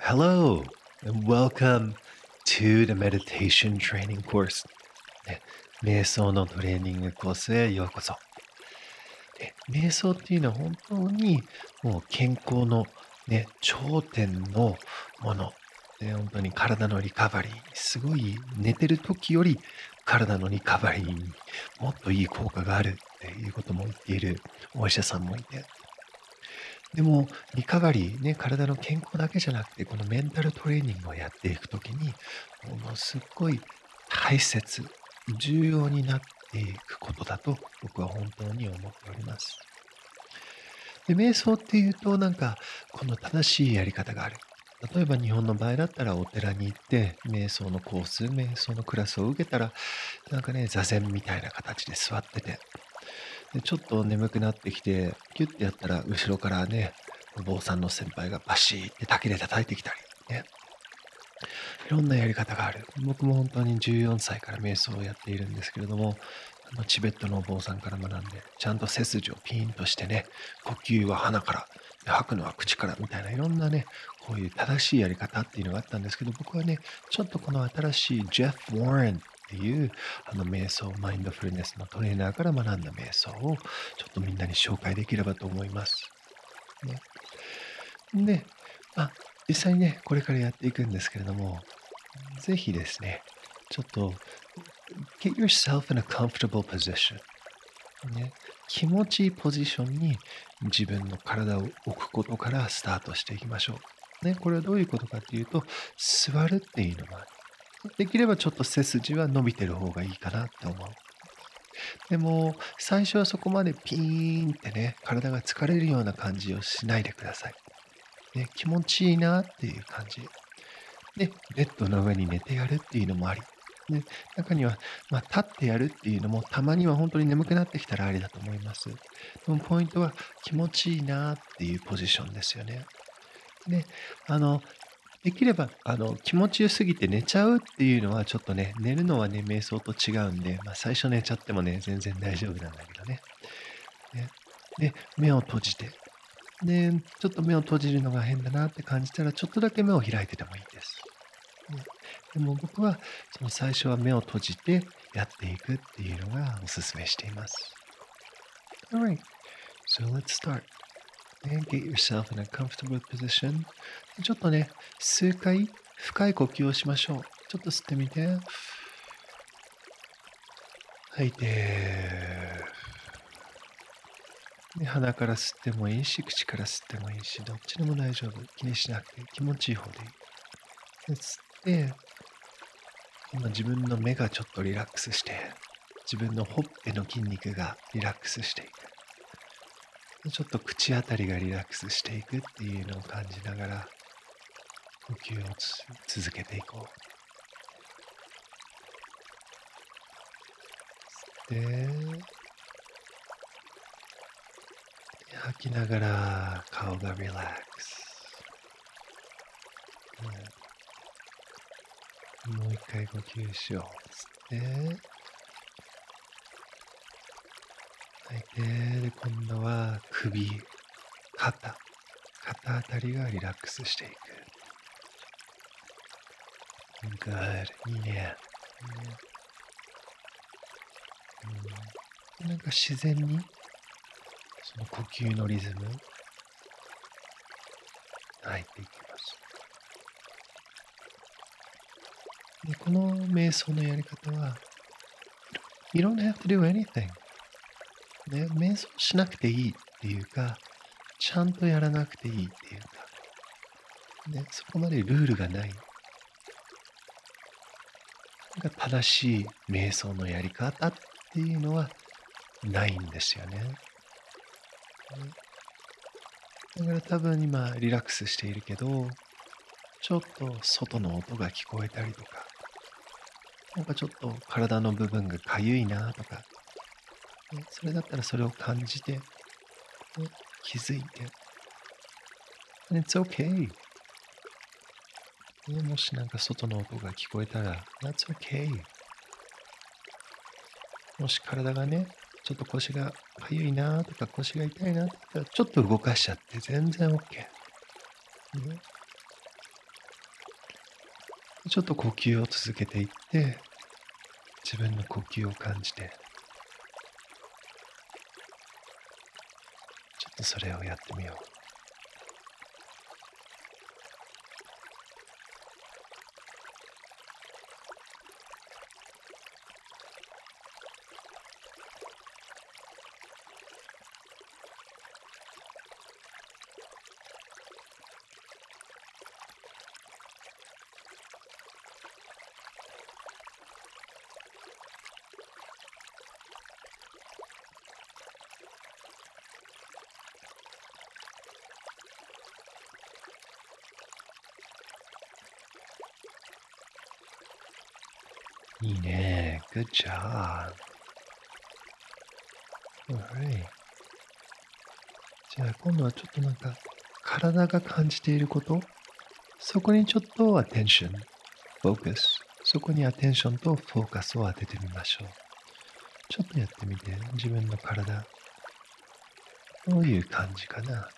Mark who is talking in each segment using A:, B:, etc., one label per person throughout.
A: Hello and welcome to the meditation training course、ね、瞑想のトレーニングコースへようこそ。で瞑想っていうのは本当にもう健康の、ね、頂点のもの。で本当に体のリカバリー、すごい寝てる時より体のリカバリーにもっといい効果があるっていうことも言っているお医者さんもいて、でも、リカバリー、ね、体の健康だけじゃなくて、このメンタルトレーニングをやっていくときに、ものすっごい大切、重要になっていくことだと僕は本当に思っております。で、瞑想っていうと、なんか、この正しいやり方がある。例えば日本の場合だったらお寺に行って、瞑想のコース、瞑想のクラスを受けたら、なんかね、座禅みたいな形で座ってて、でちょっと眠くなってきて、キュッてやったら、後ろからね、お坊さんの先輩がバシーって竹で叩いてきたり、ね。いろんなやり方がある。僕も本当に14歳から瞑想をやっているんですけれども、あのチベットのお坊さんから学んで、ちゃんと背筋をピーンとしてね、呼吸は鼻から、吐くのは口からみたいないろんなね、こういう正しいやり方っていうのがあったんですけど、僕はね、ちょっとこの新しいジェフ・ウォーレンっていうあの瞑想、マインドフルネスのトレーナーから学んだ瞑想をちょっとみんなに紹介できればと思います。ね、で、まあ、実際にね、これからやっていくんですけれども、ぜひですね、ちょっと get yourself in a comfortable position、ね。気持ちいいポジションに自分の体を置くことからスタートしていきましょう。ね、これはどういうことかっていうと、座るっていうのがある。できればちょっと背筋は伸びてる方がいいかなって思う。でも、最初はそこまでピーンってね、体が疲れるような感じをしないでください。ね、気持ちいいなっていう感じ。で、ベッドの上に寝てやるっていうのもあり。ね、中には、まあ、立ってやるっていうのも、たまには本当に眠くなってきたらありだと思います。でも、ポイントは気持ちいいなっていうポジションですよね。で、あの、できれば、あの、気持ちよすぎて寝ちゃうっていうのはちょっとね、寝るのはね、瞑想と違うんで、まあ、最初寝ちゃってもね、全然大丈夫なんだけどね。ねで、目を閉じて。で、ちょっと目を閉じるのが変だなって感じたら、ちょっとだけ目を開いててもいいです。ね、でも僕は、その最初は目を閉じてやっていくっていうのがおすすめしています。Alright, so let's start. And get yourself in a comfortable position. ちょっとね、数回深い呼吸をしましょう。ちょっと吸ってみて。吐いて。で鼻から吸ってもいいし、口から吸ってもいいし、どっちでも大丈夫。気にしなくて気持ちいい方でいい。で吸って、今自分の目がちょっとリラックスして、自分のほっぺの筋肉がリラックスしていく。ちょっと口あたりがリラックスしていくっていうのを感じながら呼吸を続けていこう。で、吐きながら顔がリラックス。もう一回呼吸しよう。吸って、吐いて、で、今度は首、肩、肩あたりがリラックスしていく。Good. いいね。うん、なんか自然に、その呼吸のリズム、入っていきます。でこの瞑想のやり方は、You don't have to do anything. ね、瞑想しなくていいっていうか、ちゃんとやらなくていいっていうか、ね、そこまでルールがない。なんか正しい瞑想のやり方っていうのはないんですよね。だから多分今リラックスしているけど、ちょっと外の音が聞こえたりとか、なんかちょっと体の部分がかゆいなとか、ね、それだったらそれを感じて、ね、気づいて、And it's okay. ね、もしなんか外の音が聞こえたら、That's okay. もし体がね、ちょっと腰がかゆいなとか腰が痛いなとか、ちょっと動かしちゃって全然 OK。ね、ちょっと呼吸を続けていって、自分の呼吸を感じて、ちょっとそれをやってみよう。いいね。Good job. Alright. じゃあ今度はちょっとなんか体が感じていること？そこにちょっとアテンション、フォーカス。そこにアテンションとフォーカスを当ててみましょう。ちょっとやってみて、自分の体。どういう感じかな？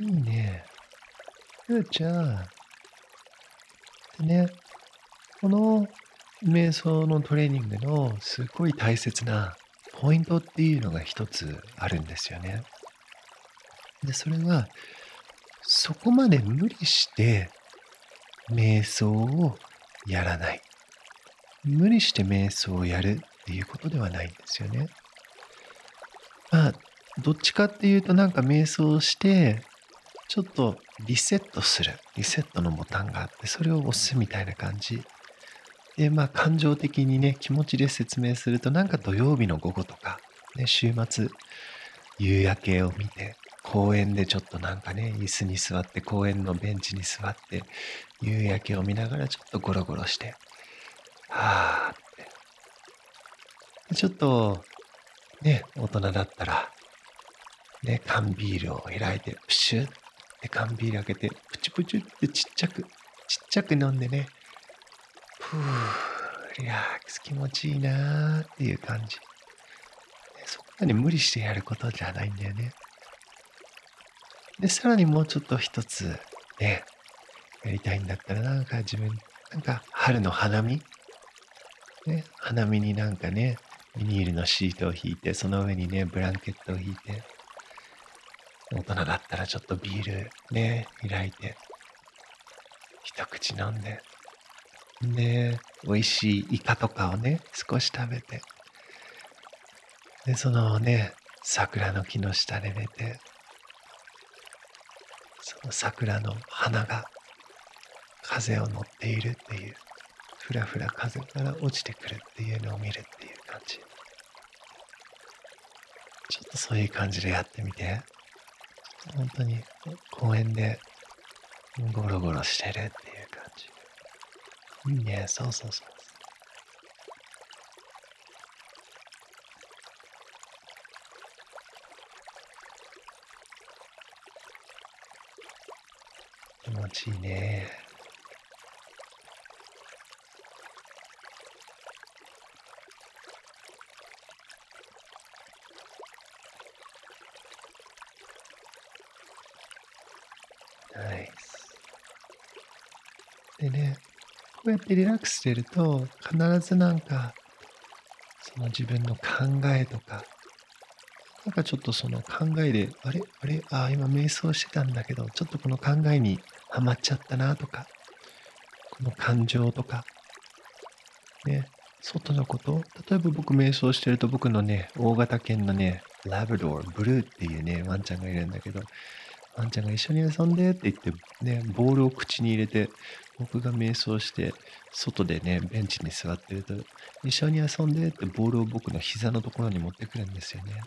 A: いいね。Good job. でね、この瞑想のトレーニングのすごい大切なポイントっていうのが一つあるんですよね。で、それは、そこまで無理して瞑想をやらない。無理して瞑想をやるっていうことではないんですよね。まあ、どっちかっていうとなんか瞑想して、ちょっとリセットする、リセットのボタンがあって、それを押すみたいな感じ。で、まあ、感情的にね、気持ちで説明すると、なんか土曜日の午後とか、ね、週末、夕焼けを見て、公園でちょっとなんかね、椅子に座って、公園のベンチに座って、夕焼けを見ながらちょっとゴロゴロして、はーって。ちょっと、ね、大人だったら、ね、缶ビールを開いて、プシュッで、缶ビール開けて、プチプチってちっちゃく、ちっちゃく飲んでね、ふぅ、リラックス気持ちいいなーっていう感じ。そんなに無理してやることじゃないんだよね。で、さらにもうちょっと一つ、ね、やりたいんだったら、なんか自分、なんか春の花見？ね、花見になんかね、ビニールのシートを引いて、その上にね、ブランケットを引いて、大人だったらちょっとビールね、開いて、一口飲んで、で、美味しいイカとかをね、少し食べて、で、そのね、桜の木の下で寝て、その桜の花が風を乗っているっていう、ふらふら風から落ちてくるっていうのを見るっていう感じ。ちょっとそういう感じでやってみて。本当に公園でゴロゴロしてるっていう感じ。いいね、そうそうそう。気持ちいいね。でね、ここうやってリラックスしてると、必ずなんか、その自分の考えとか、なんかちょっとその考えで、あれ？あれ？ああ、今瞑想してたんだけど、ちょっとこの考えにはまっちゃったなとか、この感情とか、ね、外のこと、例えば僕瞑想してると僕のね、大型犬のね、ラブドー、ブルーっていうね、ワンちゃんがいるんだけど、ワンちゃんが一緒に遊んでって言って、ね、ボールを口に入れて、僕が瞑想して、外でね、ベンチに座ってると、一緒に遊んでってボールを僕の膝のところに持ってくるんですよね。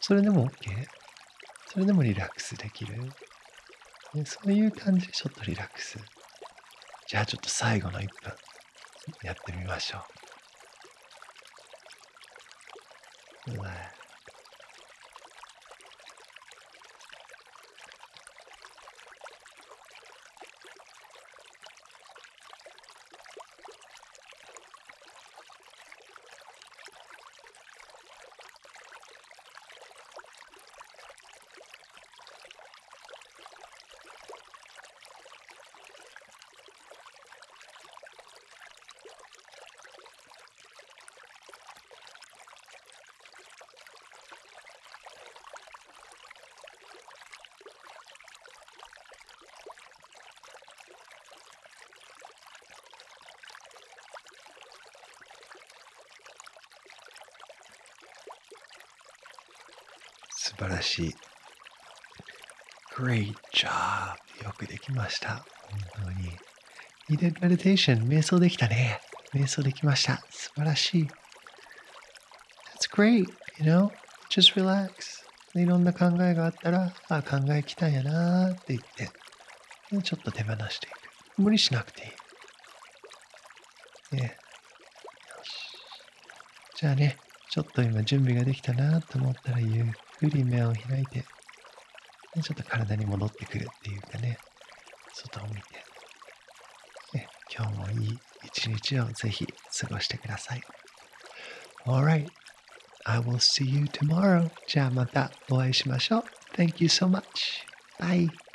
A: それでも OK? それでもリラックスできる、ね、そういう感じでちょっとリラックス。じゃあちょっと最後の1分、やってみましょ relax. 素晴らしい。Great job! よくできました。本当に。You did meditation. 瞑想できたね。瞑想できました。素晴らしい。That's great, you know? Just relax. いろんな考えがあったら、あ、考えきたんやなって言って、ちょっと手放していく。無理しなくていい。ね。よし。じゃあね、ちょっと今準備ができたなと思ったら言うゆっくり目を開いて、ねちょっと体に戻ってくるっていうかね、外を見て、ね、今日もいい一日をぜひ過ごしてください。Alright. I will see you tomorrow. じゃあまたお会いしましょう。Thank you so much. Bye.